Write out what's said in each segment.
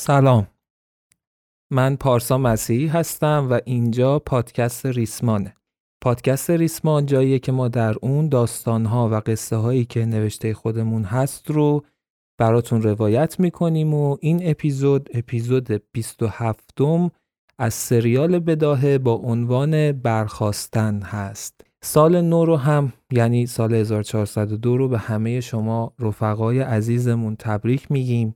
سلام. من پارسا مسیحی هستم و اینجا پادکست ریسمانه. پادکست ریسمان جاییه که ما در اون داستانها و قصه هایی که نوشته خودمون هست رو براتون روایت می‌کنیم و این اپیزود اپیزود 27 از سریال بداهه با عنوان برخواستن هست. سال نو رو هم یعنی سال 1402 رو به همه شما رفقای عزیزمون تبریک میگیم.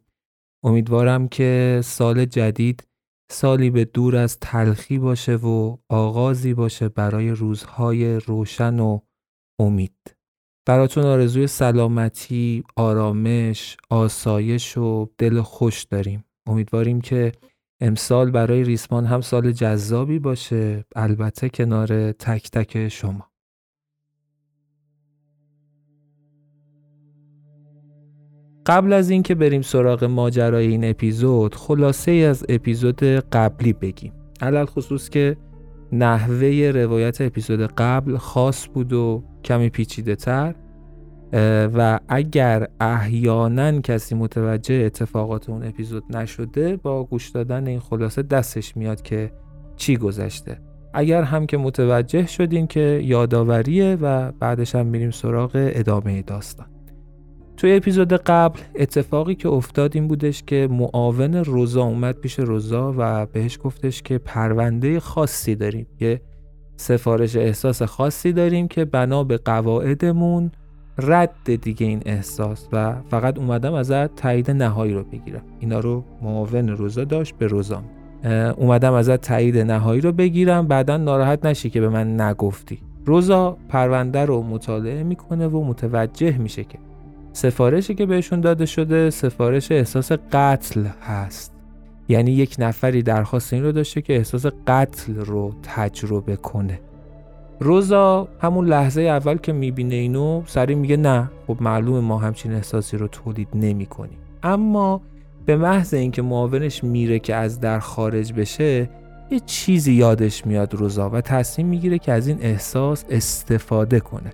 امیدوارم که سال جدید سالی به دور از تلخی باشه و آغازی باشه برای روزهای روشن و امید. براتون آرزوی سلامتی، آرامش، آسایش و دل خوش داریم. امیدواریم که امسال برای ریسمان هم سال جذابی باشه. البته کنار تک تک شما. قبل از اینکه بریم سراغ ماجرای این اپیزود خلاصه ای از اپیزود قبلی بگیم. علل خصوص که نحوه روایت اپیزود قبل خاص بود و کمی پیچیده تر و اگر احیانا کسی متوجه اتفاقات اون اپیزود نشده با گوش دادن این خلاصه دستش میاد که چی گذشته. اگر هم که متوجه شدین که یادآوریه و بعدش هم میریم سراغ ادامه داستان. توی اپیزود قبل اتفاقی که افتاد این بودش که معاون روزا اومد پیش روزا و بهش گفتش که پرونده خاصی داریم یه سفارش احساس خاصی داریم که بنا به قواعدمون رد دیگه این احساس و فقط اومدم ازت تایید نهایی رو بگیرم. اینا رو معاون روزا داشت به روزام اومدم ازت تایید نهایی رو بگیرم بعدا ناراحت نشی که به من نگفتی. روزا پرونده رو مطالعه می‌کنه و متوجه میشه که سفارشی که بهشون داده شده سفارش احساس قتل هست. یعنی یک نفری درخواست این رو داشته که احساس قتل رو تجربه کنه. روزا همون لحظه اول که می‌بینه اینو سریع میگه نه خب معلومه ما همچین احساسی رو تولید نمی کنیم. اما به محض اینکه معاونش میره که از در خارج بشه یه چیزی یادش میاد روزا و تصمیم می‌گیره که از این احساس استفاده کنه.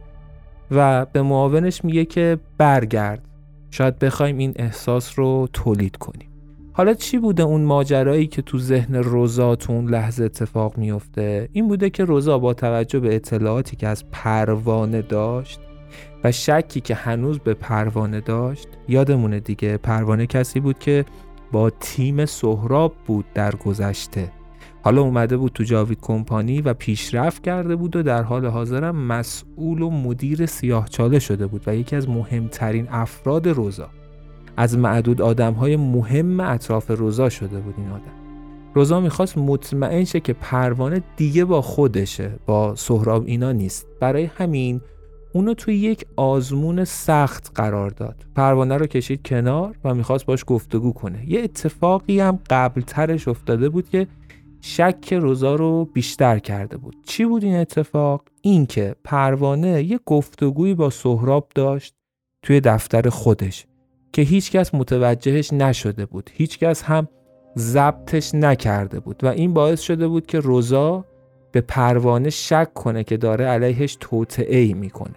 و به معاونش میگه که برگرد. شاید بخوایم این احساس رو تولید کنیم. حالا چی بوده اون ماجرایی که تو ذهن روزا تو اون لحظه اتفاق میفته؟ این بوده که روزا با توجه به اطلاعاتی که از پروانه داشت و شکی که هنوز به پروانه داشت یادمونه دیگه پروانه کسی بود که با تیم سهراب بود در گذشته. حالا اومده بود تو جاوید کمپانی و پیشرفت کرده بود و در حال حاضرم مسئول و مدیر سیاهچاله شده بود و یکی از مهمترین افراد روزا. از معدود آدم های مهم اطراف روزا شده بود این آدم. روزا می‌خواست مطمئن شه که پروانه دیگه با خودشه با سهراب اینا نیست. برای همین اونو توی یک آزمون سخت قرار داد. پروانه رو کشید کنار و می‌خواست باش گفتگو کنه. یه اتفاقی هم قبل ترش افتاده بود که شک روزا رو بیشتر کرده بود. چی بود این اتفاق؟ اینکه پروانه یه گفتگویی با سهراب داشت توی دفتر خودش که هیچکس متوجهش نشده بود. هیچکس هم ضبطش نکرده بود و این باعث شده بود که روزا به پروانه شک کنه که داره علیهش توطعه ای می‌کنه.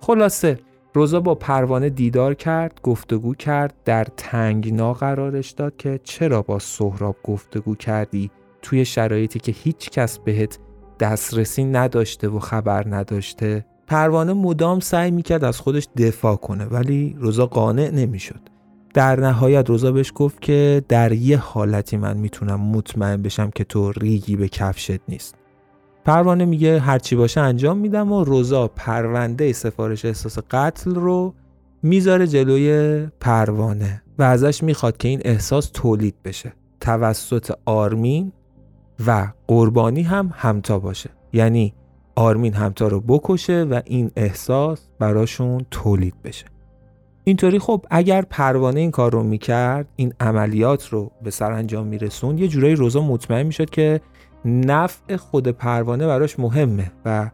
خلاصه روزا با پروانه دیدار کرد گفتگو کرد در تنگنا قرارش داد که چرا با سهراب گفتگو کردی؟ توی شرایطی که هیچ کس بهت دسترسی نداشته و خبر نداشته. پروانه مدام سعی می‌کرد از خودش دفاع کنه ولی روزا قانع نمی‌شد. در نهایت روزا بهش گفت که در یه حالتی من می‌تونم مطمئن بشم که تو ریگی به کفشت نیست. پروانه میگه هرچی باشه انجام میدم و روزا پرونده سفارش احساس قتل رو می‌ذاره جلوی پروانه و ازش می‌خواد که این احساس تولید بشه. توسط آرمین و قربانی هم همتا باشه. یعنی آرمین همتا رو بکشه و این احساس براشون تولید بشه. اینطوری خب اگر پروانه این کار رو می‌کرد این عملیات رو به سرانجام میرسون یه جورایی روزا مطمئن می‌شد که نفع خود پروانه براش مهمه و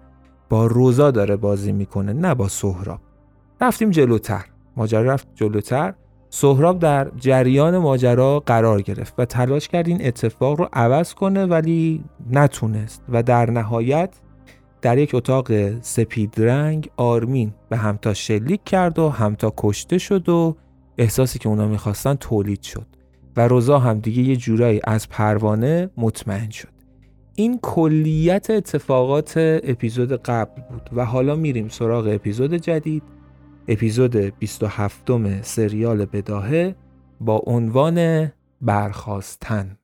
با روزا داره بازی می‌کنه نه با سهراب. رفتیم جلوتر. ماجرا رفت جلوتر. سهراب در جریان ماجرا قرار گرفت و تلاش کرد این اتفاق رو عوض کنه ولی نتونست و در نهایت در یک اتاق سپید رنگ آرمین به همتا شلیک کرد و همتا کشته شد و احساسی که اونا می‌خواستن تولید شد و روزا هم دیگه یه جورایی از پروانه مطمئن شد. این کلیت اتفاقات اپیزود قبل بود و حالا میریم سراغ اپیزود جدید. اپیزود 27 سریال بداهه با عنوان برخواستن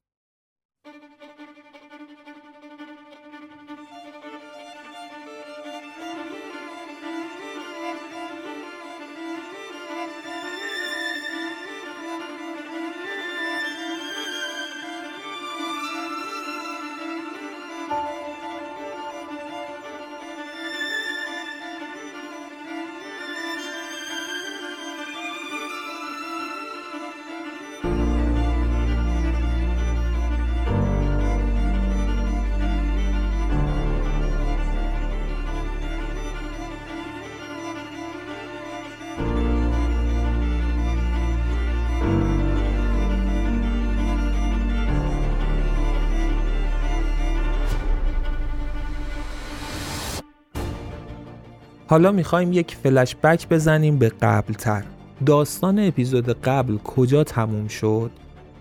حالا می‌خوایم یک فلش بک بزنیم به قبل تر داستان اپیزود قبل کجا تموم شد؟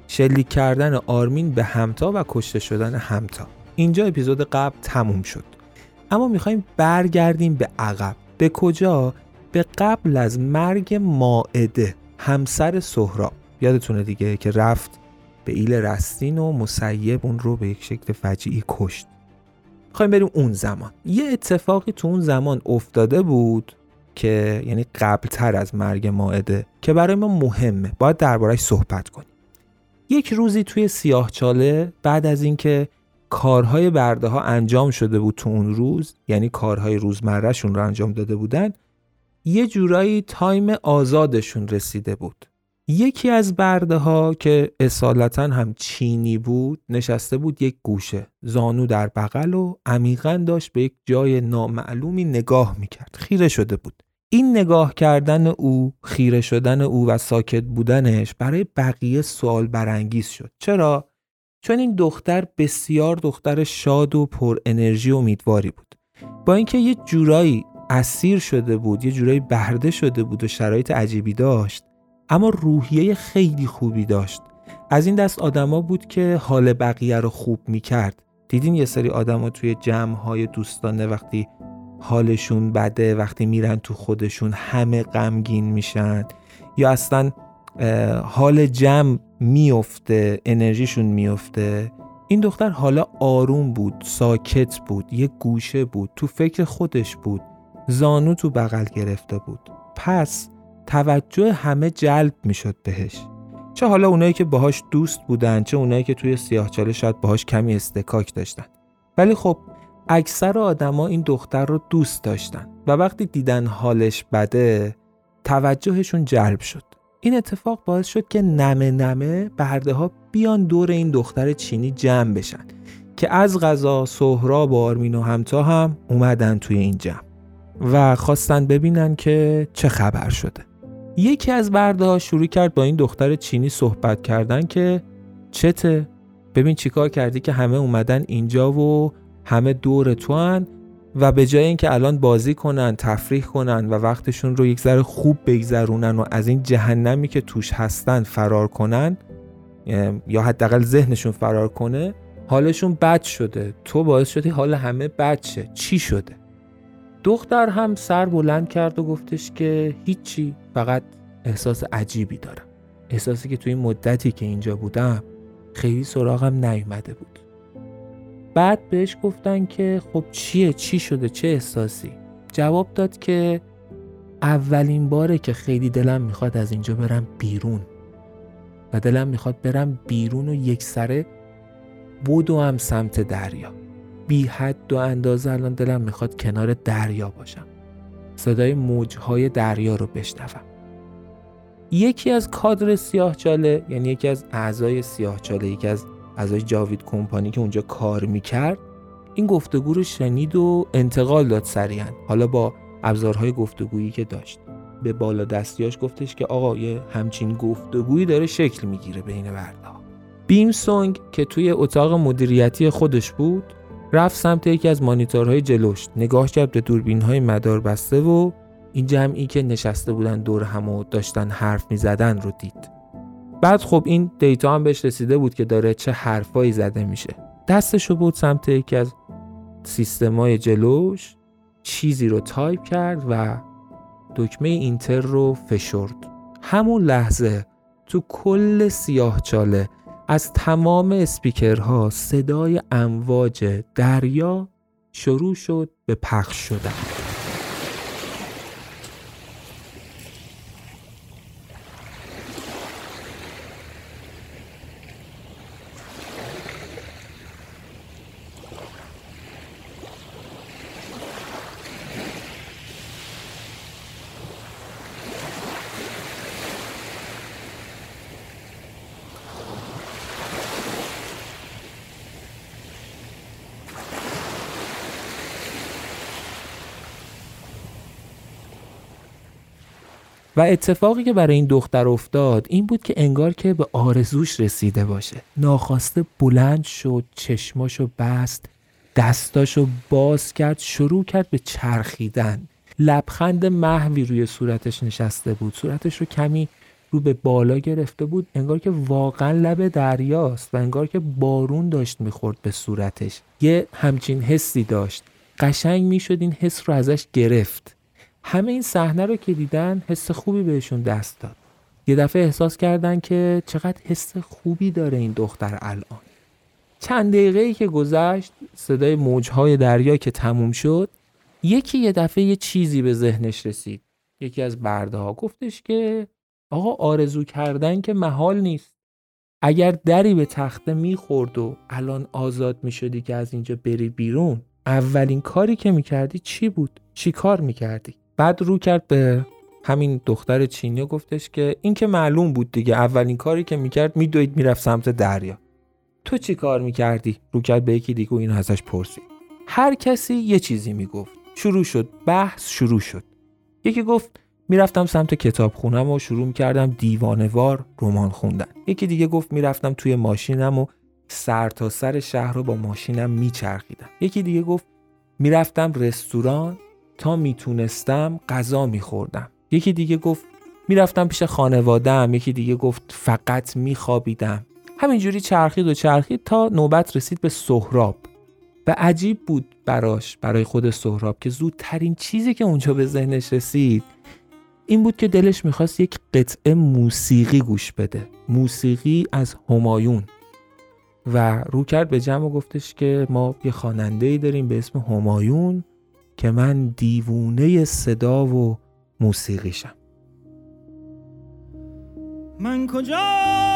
شلیک کردن آرمین به همتا و کشته شدن همتا. اینجا اپیزود قبل تموم شد. اما می‌خوایم برگردیم به عقب. به کجا؟ به قبل از مرگ ماعده همسر سهراب. یادتونه دیگه که رفت به ایل رستین و مسیب اون رو به یک شکل فجیعی کشت. خواهیم بریم اون زمان. یه اتفاقی تو اون زمان افتاده بود که یعنی قبلتر از مرگ ماعده که برای ما مهمه. باید دربارهش صحبت کنیم. یک روزی توی سیاهچاله بعد از اینکه کارهای برده ها انجام شده بود تو اون روز یعنی کارهای روزمرهشون رو انجام داده بودن یه جورایی تایم آزادشون رسیده بود. یکی از برده ها که اصالتا هم چینی بود نشسته بود یک گوشه. زانو در بغل و عمیقا داشت به یک جای نامعلومی نگاه می‌کرد. خیره شده بود. این نگاه کردن او خیره شدن او و ساکت بودنش برای بقیه سوال برانگیز شد. چرا؟ چون این دختر بسیار دختر شاد و پر انرژی و امیدواری بود. با اینکه یه جورایی اسیر شده بود یه جورایی برده شده بود و شرایط عجیبی داشت اما روحیه خیلی خوبی داشت. از این دست آدما بود که حال بقیه رو خوب می‌کرد. دیدین یه سری آدما توی جمع های دوستانه وقتی حالشون بده وقتی میرن تو خودشون همه غمگین میشن. یا اصلا حال جمع میفته انرژیشون میفته این دختر حالا آروم بود ساکت بود یه گوشه بود تو فکر خودش بود. زانو تو بغل گرفته بود. پس توجه همه جلب می‌شد بهش. چه حالا اونایی که باهاش دوست بودن چه اونایی که توی سیاهچاله شاید باهاش کمی استکاک داشتن. ولی خب اکثر آدما این دختر رو دوست داشتن و وقتی دیدن حالش بده توجهشون جلب شد. این اتفاق باعث شد که نمه نمه برده ها بیان دور این دختر چینی جمع بشن که از غذا سهراب و آرمین و همتا هم اومدن توی این جمع و خواستن ببینن که چه خبر شده. یکی از برده ها شروع کرد با این دختر چینی صحبت کردن که چته ببین چیکار کردی که همه اومدن اینجا و همه دور تو هن و به جای اینکه الان بازی کنن تفریح کنن و وقتشون رو یک ذره خوب بگذرونن و از این جهنمی که توش هستن فرار کنن یا حداقل ذهنشون فرار کنه حالشون بد شده. تو باعث شدی حال همه بد شه. چی شده؟ دختر هم سر بلند کرد و گفتش که هیچی فقط احساس عجیبی دارم. احساسی که توی این مدتی که اینجا بودم خیلی سراغم نیومده بود. بعد بهش گفتن که خب چیه چی شده چه احساسی؟ جواب داد که اولین باره که خیلی دلم می‌خواد از اینجا برم بیرون. و دلم می‌خواد برم بیرون و یک سره بودو هم سمت دریا. بی حد و اندازه الان دلم می‌خواد کنار دریا باشم. صدای موجهای دریا رو بشنوم. یکی از کادر سیاهچاله یعنی یکی از اعضای سیاهچاله یکی از اعضای جاوید کمپانی که اونجا کار می‌کرد این گفتگو رو شنید و انتقال داد سریعا. حالا با ابزارهای گفتگویی که داشت. به بالا دستیاش گفتش که آقا یه همچین گفتگویی داره شکل می‌گیره بین وردا بیم سونگ که توی اتاق مدیریتی خودش بود رفت سمت یکی از مانیتورهای جلوش نگاه کرد به دوربین های مدار بسته و این جمعی که نشسته بودن دور هم و داشتن حرف می رو دید. بعد خب این data هم بهش رسیده بود که داره چه حرفایی زده میشه. دستشو برد سمت یکی از سیستمای جلوش چیزی رو تایپ کرد و دکمه Enter رو فشرد. همون لحظه تو کل سیاه چاله از تمام اسپیکرها صدای امواج دریا شروع شد به پخش شدن. و اتفاقی که برای این دختر افتاد این بود که انگار که به آرزوش رسیده باشه. ناخواسته بلند شد چشماشو بست دستاشو باز کرد شروع کرد به چرخیدن. لبخند محوی روی صورتش نشسته بود. صورتش رو کمی رو به بالا گرفته بود. انگار که واقعا لب دریاست و انگار که بارون داشت می‌خورد به صورتش. یه همچین حسی داشت. قشنگ می‌شد این حس رو ازش گرفت. همه این صحنه رو که دیدن حس خوبی بهشون دست داد یه دفعه احساس کردن که چقدر حس خوبی داره این دختر الان چند دقیقه ای که گذشت صدای موجهای دریا که تموم شد یکی یه دفعه یه چیزی به ذهنش رسید یکی از برده ها گفتش که آقا آرزو کردن که محال نیست اگر دری به تخته می‌خورد و الان آزاد می‌شدی که از اینجا بری بیرون اولین کاری که می‌کردی چی بود؟ چی کار می‌کردی؟ بعد رو کرد به همین دختر چینی و گفتش که این که معلوم بود دیگه اولین کاری که می‌کرد میدوید می‌رفت سمت دریا. تو چی کار می‌کردی؟ رو کرد به یکی دیگه و این ازش پرسید. هر کسی یه چیزی می‌گفت. شروع شد. بحث شروع شد. یکی گفت می‌رفتم سمت کتاب خونم و شروع می‌کردم دیوانوار رمان خوندن. یکی دیگه گفت می‌رفتم توی ماشینم و سر تا سر شهر رو با ماشینم میچرخیدم. یکی دیگه گفت می‌رفتم رستوران تا می‌تونستم غذا میخوردم. یکی دیگه گفت می‌رفتم پیش خانوادم یکی دیگه گفت فقط میخوابیدم. همینجوری چرخید و چرخید تا نوبت رسید به سهراب. و عجیب بود براش برای خود سهراب که زودترین چیزی که اونجا به ذهنش رسید این بود که دلش می‌خواست یک قطعه موسیقی گوش بده. موسیقی از همایون. و رو کرد به جمع و گفتش که ما یه خواننده ای داریم به اسم همایون. که من دیوونه صدا و موسیقیشم. من کجا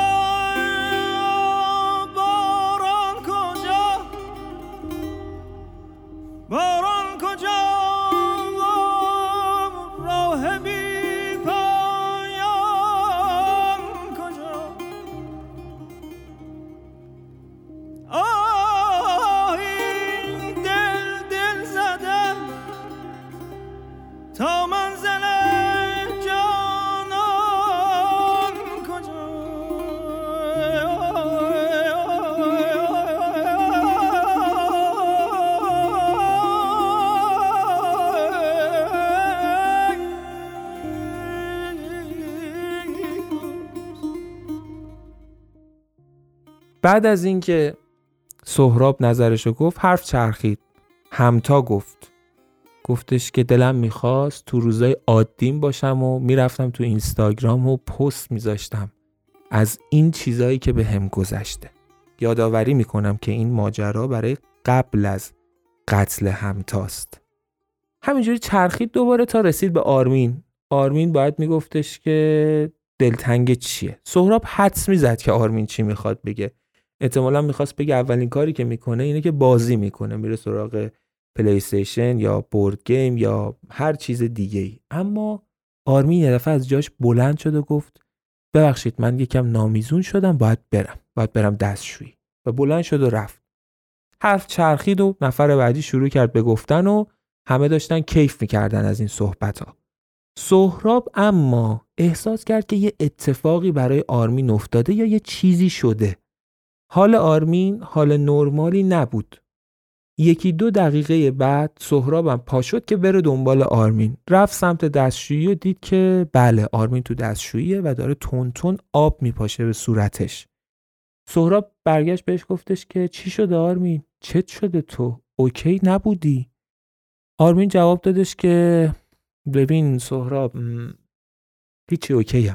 بعد از اینکه سهراب نظرشو گفت حرف چرخید. همتا گفت. گفتش که دلم می‌خواست تو روزای عادیم باشم و می‌رفتم تو اینستاگرام و پست میذاشتم از این چیزایی که به هم گذشته. یادآوری می‌کنم که این ماجرا برای قبل از قتل همتاست. همینجوری چرخید دوباره تا رسید به آرمین. آرمین باید میگفتش که دلتنگ چیه. سهراب حدس می‌زد که آرمین چی می‌خواد بگه. احتمالا می‌خواست بگه اولین کاری که می‌کنه اینه که بازی می‌کنه میره سراغ PlayStation یا board game یا هر چیز دیگه ای اما آرمین یه دفعه از جاش بلند شد و گفت ببخشید من یکم نامیزون شدم باید برم باید برم دستشویی. و بلند شد و رفت. حرف چرخید و نفر بعدی شروع کرد به گفتن و همه داشتن کیف می‌کردن از این صحبت ها سهراب اما احساس کرد که یه اتفاقی برای آرمین افتاده یا یه چیزی شده. حال آرمین حال نرمالی نبود. یکی دو دقیقه بعد سهرابم پا شد که بره دنبال آرمین. رفت سمت دستشویی و دید که بله آرمین تو دستشوییه و داره تند تند آب میپاشه به صورتش. سهراب برگشت بهش گفتش که چی شده آرمین؟ چت شده تو؟ OK نبودی؟ آرمین جواب دادش که ببین سهراب هیچی اوکی.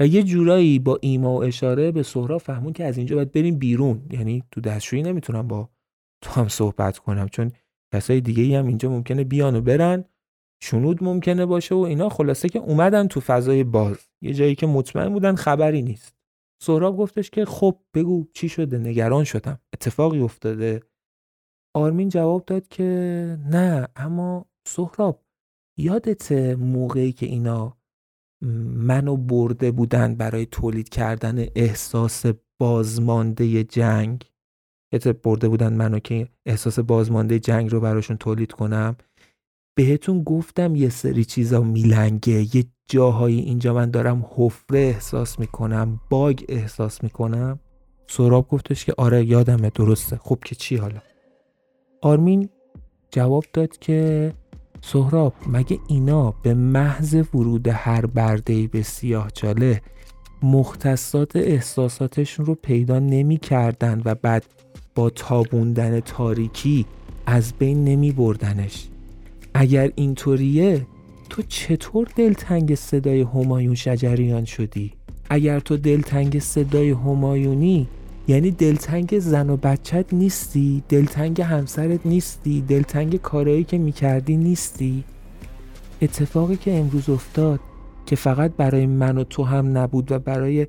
و یه جورایی با ایما و اشاره به سهراب فهمون که از اینجا باید بریم بیرون. یعنی تو دستشویی نمی‌تونم با تو هم صحبت کنم چون کسای دیگه هم اینجا ممکنه بیان و برن شنود ممکنه باشه و اینا. خلاصه که اومدن تو فضای باز. یه جایی که مطمئن بودن خبری نیست. سهراب گفتش که خب بگو چی شده؟ نگران شدم. اتفاقی افتاده. آرمین جواب داد که نه اما سهراب یادت موقعی که اینا منو برده بودن برای تولید کردن احساس بازمانده جنگ. برده بودن منو که احساس بازمانده جنگ رو براشون تولید کنم. بهتون گفتم یه سری چیزا میلنگه یه جاهایی اینجا من دارم حفره احساس می‌کنم باگ احساس می‌کنم. سراب گفتش که آره یادمه درسته. خب که چی حالا؟ آرمین جواب داد که سهراب مگه اینا به محض ورود هر برده به سیاه چاله مختصات احساساتشون رو پیدا نمی کردن و بعد با تابوندن تاریکی از بین نمی بردنش اگر اینطوریه تو چطور دلتنگ صدای همایون شجریان شدی؟ اگر تو دلتنگ صدای همایونی یعنی دلتنگ زن و بچت نیستی دلتنگ همسرت نیستی دلتنگ کارهایی که می‌کردی نیستی. اتفاقی که امروز افتاد که فقط برای من و تو هم نبود و برای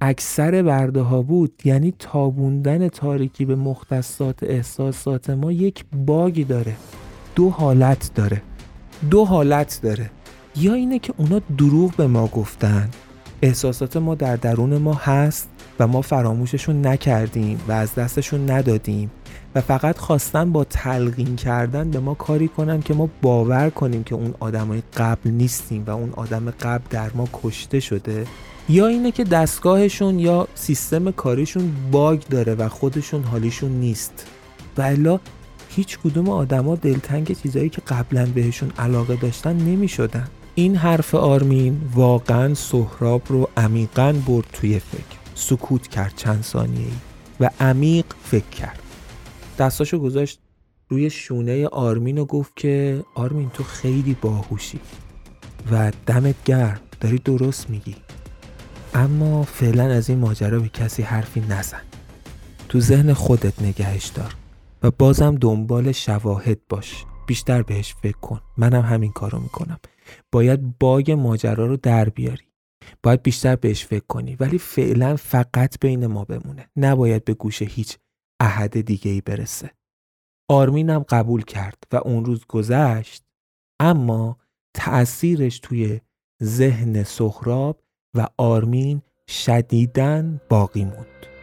اکثر برده ها بود یعنی تابوندن تاریکی به مختصات احساسات ما یک باگی داره. دو حالت داره. دو حالت داره. یا اینه که اونا دروغ به ما گفتن. احساسات ما در درون ما هست. و ما فراموششون نکردیم و از دستشون ندادیم و فقط خواستن با تلقین کردن به ما کاری کنن که ما باور کنیم که اون آدمای قبل نیستیم و اون آدم قبل در ما کشته شده. یا اینه که دستگاهشون یا سیستم کاریشون باگ داره و خودشون حالیشون نیست. و الا هیچ کدوم آدما دلتنگ چیزایی که قبلا بهشون علاقه داشتن نمی شدن. این حرف آرمین واقعا سهراب رو عمیقا برد توی فکر. سکوت کرد چند ثانیه ای و عمیق فکر کرد. دستاشو گذاشت روی شونه آرمین و گفت که آرمین تو خیلی باهوشی و دمت گرم داری درست میگی. اما فعلا از این ماجرا به کسی حرفی نزن. تو ذهن خودت نگهش دار و بازم دنبال شواهد باش. بیشتر بهش فکر کن. منم همین کارو می‌کنم. باید باگ ماجرا رو در بیاری. باید بیشتر بهش فکر کنی. ولی فعلا فقط بین ما بمونه. نباید به گوش هیچ احد دیگه ای برسه آرمینم قبول کرد و اون روز گذشت اما تأثیرش توی ذهن سخراب و آرمین شدیدن باقی موند.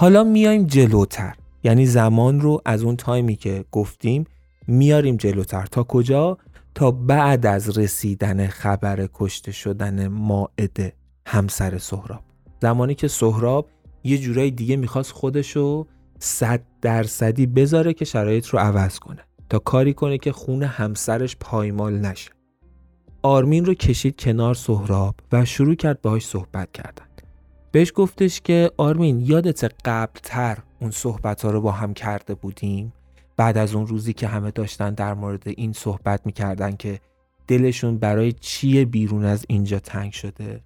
حالا میایم جلوتر. یعنی زمان رو از اون تایمی که گفتیم میاریم جلوتر. تا کجا؟ تا بعد از رسیدن خبر کشته شدن ماعده همسر سهراب. زمانی که سهراب یه جورای دیگه می‌خواست خودشو صد درصدی بذاره که شرایط رو عوض کنه. تا کاری کنه که خون همسرش پایمال نشه. آرمین رو کشید کنار سهراب و شروع کرد باهاش صحبت کردن. بهش گفتش که آرمین یادت قبلتر اون صحبت ها رو با هم کرده بودیم؟ بعد از اون روزی که همه داشتن در مورد این صحبت می‌کردن که دلشون برای چیه بیرون از اینجا تنگ شده؟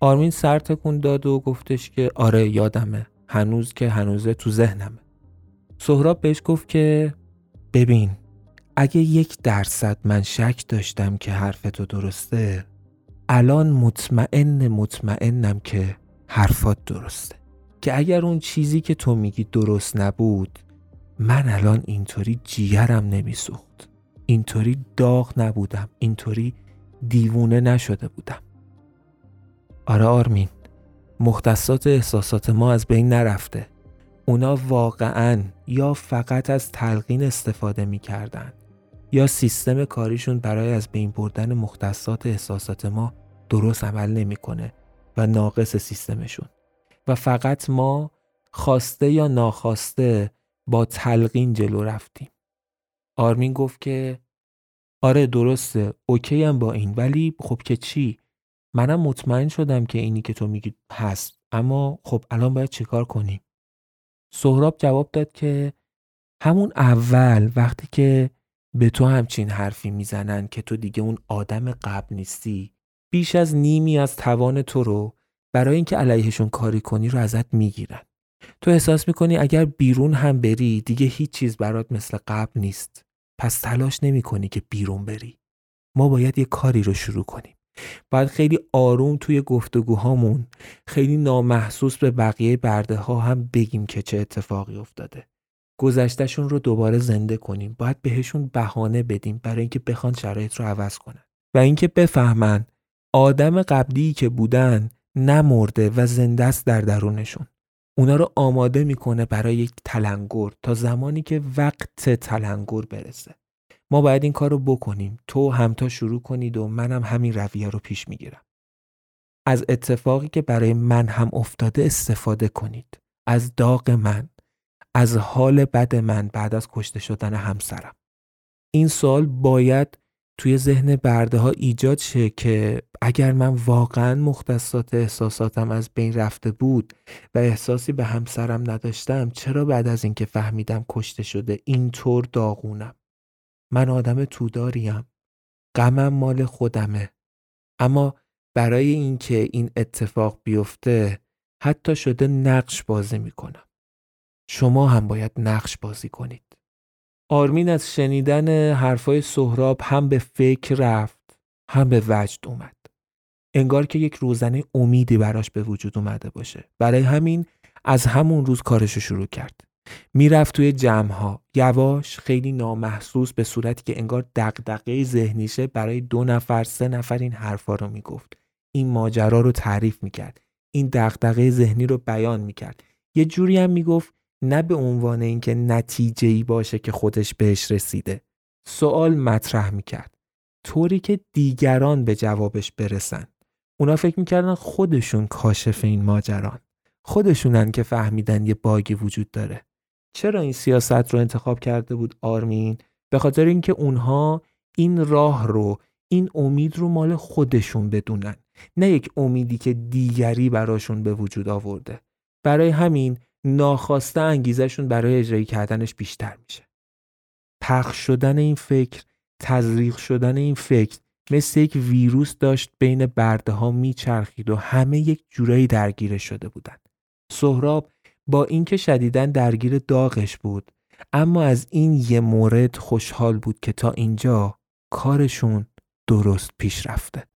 آرمین سر تکون داد و گفتش که آره یادمه. هنوز که هنوزه تو ذهنمه. سهراب بهش گفت که ببین اگه یک درصد من شک داشتم که حرفتو درسته الان مطمئن مطمئنم که حرفات درسته. که اگر اون چیزی که تو میگی درست نبود من الان اینطوری جیگرم نمیسوخت. اینطوری داغ نبودم. اینطوری دیوونه نشده بودم. آره آرمین مختصات احساسات ما از بین نرفته. اونا واقعا یا فقط از تلقین استفاده می‌کردن یا سیستم کاریشون برای از بین بردن مختصات احساسات ما درست عمل نمی‌کنه. و ناقص سیستمشون. و فقط ما خواسته یا ناخواسته با تلقین جلو رفتیم. آرمین گفت که آره درسته اوکی هم با این ولی خب که چی؟ منم مطمئن شدم که اینی که تو میگی هست اما خب الان باید چیکار کنیم؟ سهراب جواب داد که همون اول وقتی که به تو همچین حرفی می‌زنن که تو دیگه اون آدم قبل نیستی بیش از نیمی از توان تو رو برای اینکه علیهشون کاری کنی رو ازت می‌گیرن. تو احساس می‌کنی اگر بیرون هم بری دیگه هیچ چیز برات مثل قبل نیست. پس تلاش نمی کنی که بیرون بری. ما باید یه کاری رو شروع کنیم. باید خیلی آروم توی گفتگوهامون خیلی نامحسوس به بقیه برده ها هم بگیم که چه اتفاقی افتاده. گذشتهشون رو دوباره زنده کنیم. باید بهشون بهانه بدیم برای اینکه بخوان شرایط رو عوض کنن. و اینکه بفهمن آدم قبلی که بودن نمرده و زنده است در درونشون. اونا رو آماده می‌کنه برای یک تلنگر تا زمانی که وقت تلنگر برسه. ما باید این کار رو بکنیم. تو همتا شروع کنید و منم همین رویه رو پیش می‌گیرم. از اتفاقی که برای من هم افتاده استفاده کنید. از داغ من. از حال بد من بعد از کشته شدن همسرم. این سال باید توی ذهن برده ها ایجاد شه که اگر من واقعا مختصات احساساتم از بین رفته بود و احساسی به همسرم نداشتم چرا بعد از اینکه فهمیدم کشته شده اینطور داغونم؟ من آدم توداریم. غمم مال خودمه. اما برای اینکه این اتفاق بیفته حتی شده نقش بازی می‌کنم. شما هم باید نقش بازی کنید. آرمین از شنیدن حرفای سهراب هم به فکر رفت هم به وجد اومد. انگار که یک روزنه امیدی براش به وجود اومده باشه. برای همین از همون روز کارشو شروع کرد. می‌رفت توی جمعها. یواش خیلی نامحسوس به صورتی که انگار دقدقه ذهنیشه برای دو نفر سه نفر این حرفا رو می‌گفت. این ماجرا رو تعریف می‌کرد. این دقدقه ذهنی رو بیان می‌کرد. یه جوری هم می‌گفت نه به عنوان اینکه نتیجه ای باشه که خودش بهش رسیده. سوال مطرح می‌کرد. طوری که دیگران به جوابش برسن. اونا فکر می‌کردن خودشون کاشف این ماجران. خودشونن که فهمیدن یه باگی وجود داره. چرا این سیاست رو انتخاب کرده بود آرمین؟ به خاطر اینکه اونها این راه رو این امید رو مال خودشون بدونن. نه یک امیدی که دیگری براشون به وجود آورده. برای همین ناخواسته انگیزشون برای اجرایی کردنش بیشتر میشه. پخش شدن این فکر تزریق شدن این فکر مثل یک ویروس داشت بین برده ها میچرخید و همه یک جورایی درگیره شده بودن سهراب با اینکه شدیدن درگیر داغش بود اما از این یه مورد خوشحال بود که تا اینجا کارشون درست پیش رفته.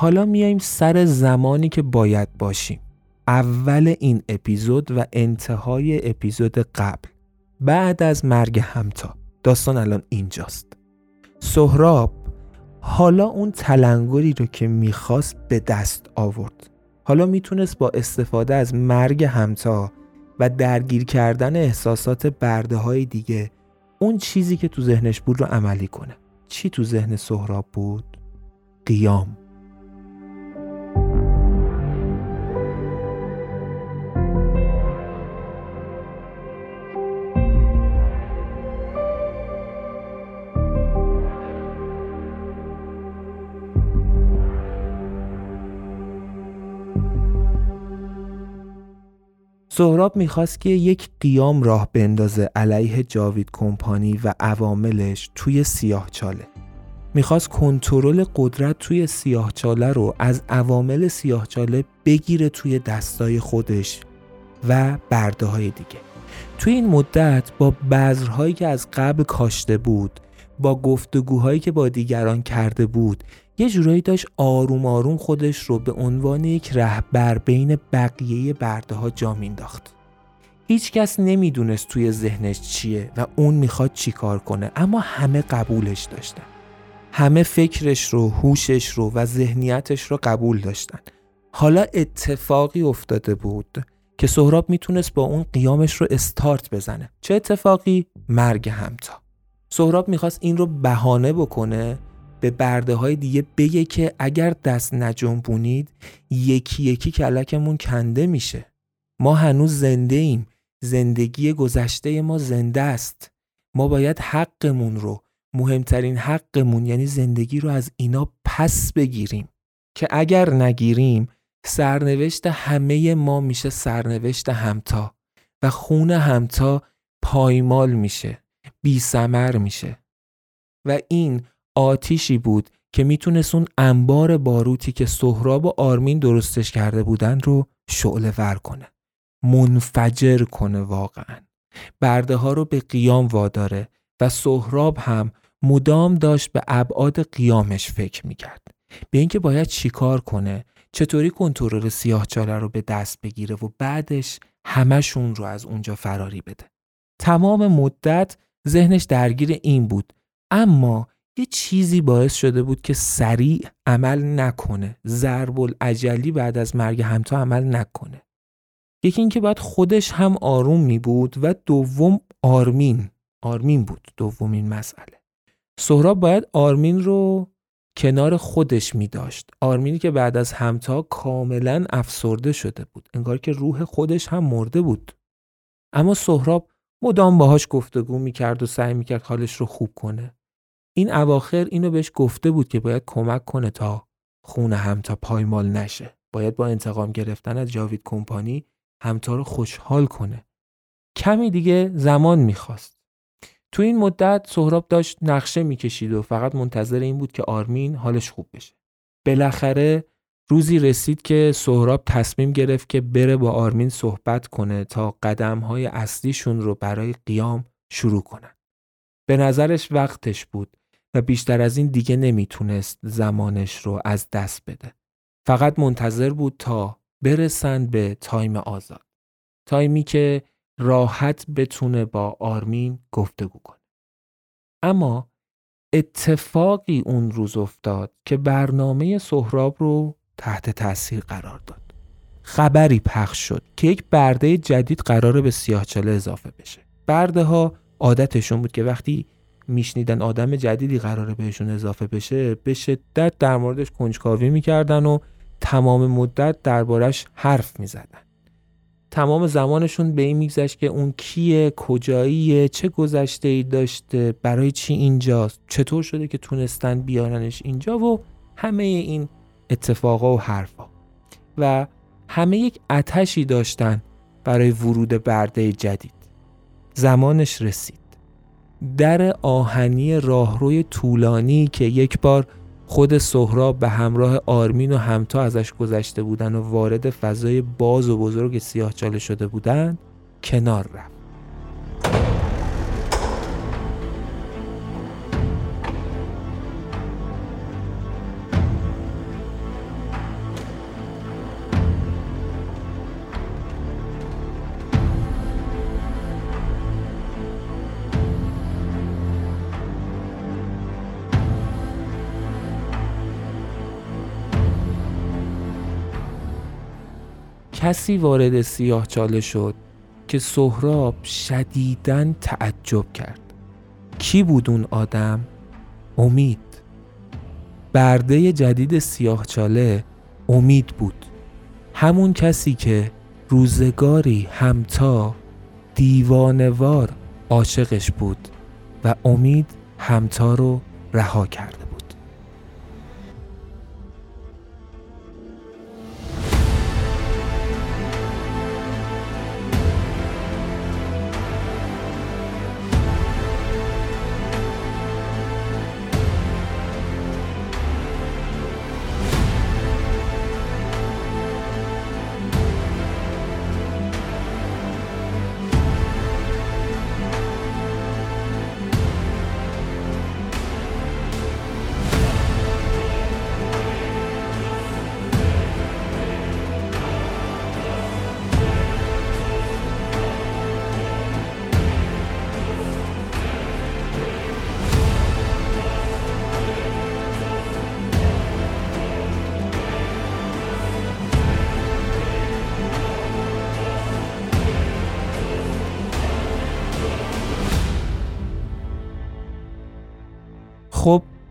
حالا میایم سر زمانی که باید باشیم. اول این اپیزود و انتهای اپیزود قبل. بعد از مرگ همتا. داستان الان اینجاست. سهراب حالا اون تلنگری رو که می‌خواست به دست آورد. حالا می‌تونست با استفاده از مرگ همتا و درگیر کردن احساسات برده های دیگه اون چیزی که تو ذهنش بود رو عملی کنه. چی تو ذهن سهراب بود؟ قیام. سهراب می‌خواست که یک قیام راه بندازه علیه جاوید کمپانی و عواملش توی سیاهچاله می‌خواست کنترل قدرت توی سیاهچاله رو از عوامل سیاهچاله بگیره توی دستای خودش و برده های دیگه. توی این مدت با بذرهایی که از قبل کاشته بود با گفتگوهایی که با دیگران کرده بود یه جورایی داشت آروم آروم خودش رو به عنوان یک رهبر بین بقیه برده ها جا مینداخت. هیچ کس نمی‌دونست توی ذهنش چیه و اون می‌خواد چیکار کنه اما همه قبولش داشتن. همه فکرش رو، هوشش رو و ذهنیتش رو قبول داشتن. حالا اتفاقی افتاده بود که سهراب می‌تونست با اون قیامش رو استارت بزنه. چه اتفاقی؟ مرگ همتا. سهراب می‌خواست این رو بهانه بکنه به برده های دیگه بگه که اگر دست نجنبونید یکی یکی کلکمون کنده میشه. ما هنوز زنده ایم. زندگی گذشته ما زنده است. ما باید حقمون رو مهمترین حقمون یعنی زندگی رو از اینا پس بگیریم. که اگر نگیریم سرنوشت همه ما میشه سرنوشت همتا. و خون همتا پایمال میشه. بی میشه. و این آتیشی بود که می‌تونست اون انبار باروتی که سهراب و آرمین درستش کرده بودن رو شعله ور کنه. منفجر کنه واقعا. برده ها رو به قیام واداره و سهراب هم مدام داشت به ابعاد قیامش فکر می‌کرد. به اینکه باید چیکار کنه چطوری کنترل سیاه چاله رو به دست بگیره و بعدش همشون رو از اونجا فراری بده. تمام مدت ذهنش درگیر این بود. اما یه چیزی باعث شده بود که سریع عمل نکنه. ضرب العجلی بعد از مرگ همتا عمل نکنه. یکی اینکه باید خودش هم آروم می بود و دوم آرمین. آرمین بود دومین مسئله. سهراب باید آرمین رو کنار خودش می داشت. آرمینی که بعد از همتا کاملا افسرده شده بود. انگار که روح خودش هم مرده بود. اما سهراب مدام باهاش گفتگو می کرد و سعی می کرد حالش رو خوب کنه. این اواخر اینو بهش گفته بود که باید کمک کنه تا خون همتا پایمال نشه. باید با انتقام گرفتن از جاوید کمپانی همتا رو خوشحال کنه. کمی دیگه زمان می‌خواست. تو این مدت سهراب داشت نقشه می‌کشید و فقط منتظر این بود که آرمین حالش خوب بشه. بالاخره روزی رسید که سهراب تصمیم گرفت که بره با آرمین صحبت کنه تا قدم های اصلیشون رو برای قیام شروع کنن. به نظرش وقتش بود. و بیشتر از این دیگه نمی‌تونست زمانش رو از دست بده. فقط منتظر بود تا برسند به time آزاد. time ی که راحت بتونه با آرمین گفتگو کنه. اما اتفاقی اون روز افتاد که برنامه سهراب رو تحت تاثیر قرار داد. خبری پخش شد که یک برده جدید قراره به سیاهچاله اضافه بشه. برده ها عادتشون بود که وقتی میشنیدن آدم جدیدی قراره بهشون اضافه بشه به شدت در موردش کنجکاوی می‌کردن و تمام مدت دربارش حرف می‌زدن. تمام زمانشون به این میگذشت که اون کیه کجاییه چه گذشته ای داشته برای چی اینجاست چطور شده که تونستن بیارنش اینجا و همه این اتفاقا و حرفا. و همه یک اتشی داشتن برای ورود برده جدید. زمانش رسید. در آهنی راهروی طولانی که یک بار خود سهراب به همراه آرمین و همتا ازش گذشته بودن و وارد فضای باز و بزرگ سیاه چاله شده بودن کنار رفت. کسی وارد سیاه چاله شد که سهراب شدیداً تعجب کرد. کی بود اون آدم؟ امید. برده جدید سیاهچاله امید بود. همون کسی که روزگاری همتا دیوانوار عاشقش بود و امید همتا رو رها کرده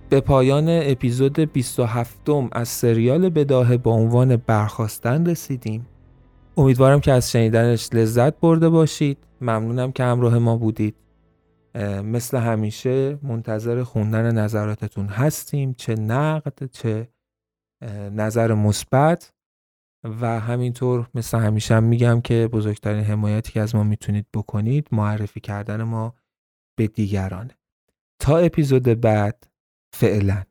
به پایان اپیزود 27 از سریال بداهه با عنوان برخواستن رسیدیم. امیدوارم که از شنیدنش لذت برده باشید. ممنونم که همراه ما بودید. مثل همیشه منتظر خوندن نظراتتون هستیم. چه نقد چه نظر مثبت. و همینطور مثل همیشه هم میگم که بزرگترین حمایتی که از ما می‌تونید بکنید معرفی کردن ما به دیگرانه. تا اپیزود بعد فعلا.